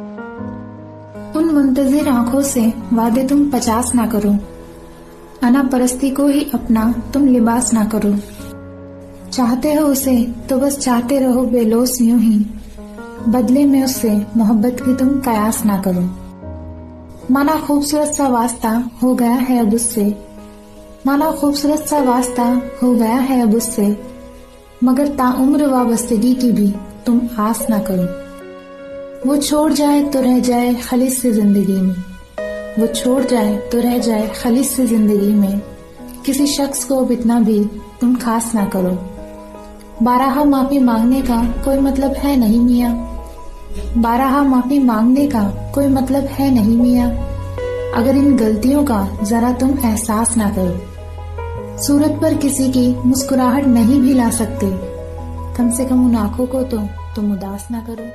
उन मुंतजिर आँखों से वादे तुम पचास ना करो। अना परस्ती को ही अपना तुम लिबास ना करो। चाहते हो उसे तो बस चाहते रहो बेलोस यूँ ही। बदले में उससे मोहब्बत की तुम कयास ना करो। माना खूबसूरत सा वास्ता हो गया है अब उससे। माना खूबसूरत सा वास्ता हो गया है अब उससे। मगर ताउम्र वाबस्तगी की भी तुम आस ना करो। वो छोड़ जाए तो रह जाए खलिस से ज़िंदगी में। वो छोड़ जाए तो रह जाए खलिस से ज़िंदगी में। किसी शख्स को अब इतना भी तुम खास ना करो। बारह माफ़ी मांगने का कोई मतलब है नहीं मिया। बारह माफ़ी मांगने का कोई मतलब है नहीं मिया। अगर इन गलतियों का जरा तुम एहसास ना करो। सूरत पर किसी की मुस्कुराहट नहीं भी ला सकते। कम से कम उन आँखों को तो तुम उदास ना करो।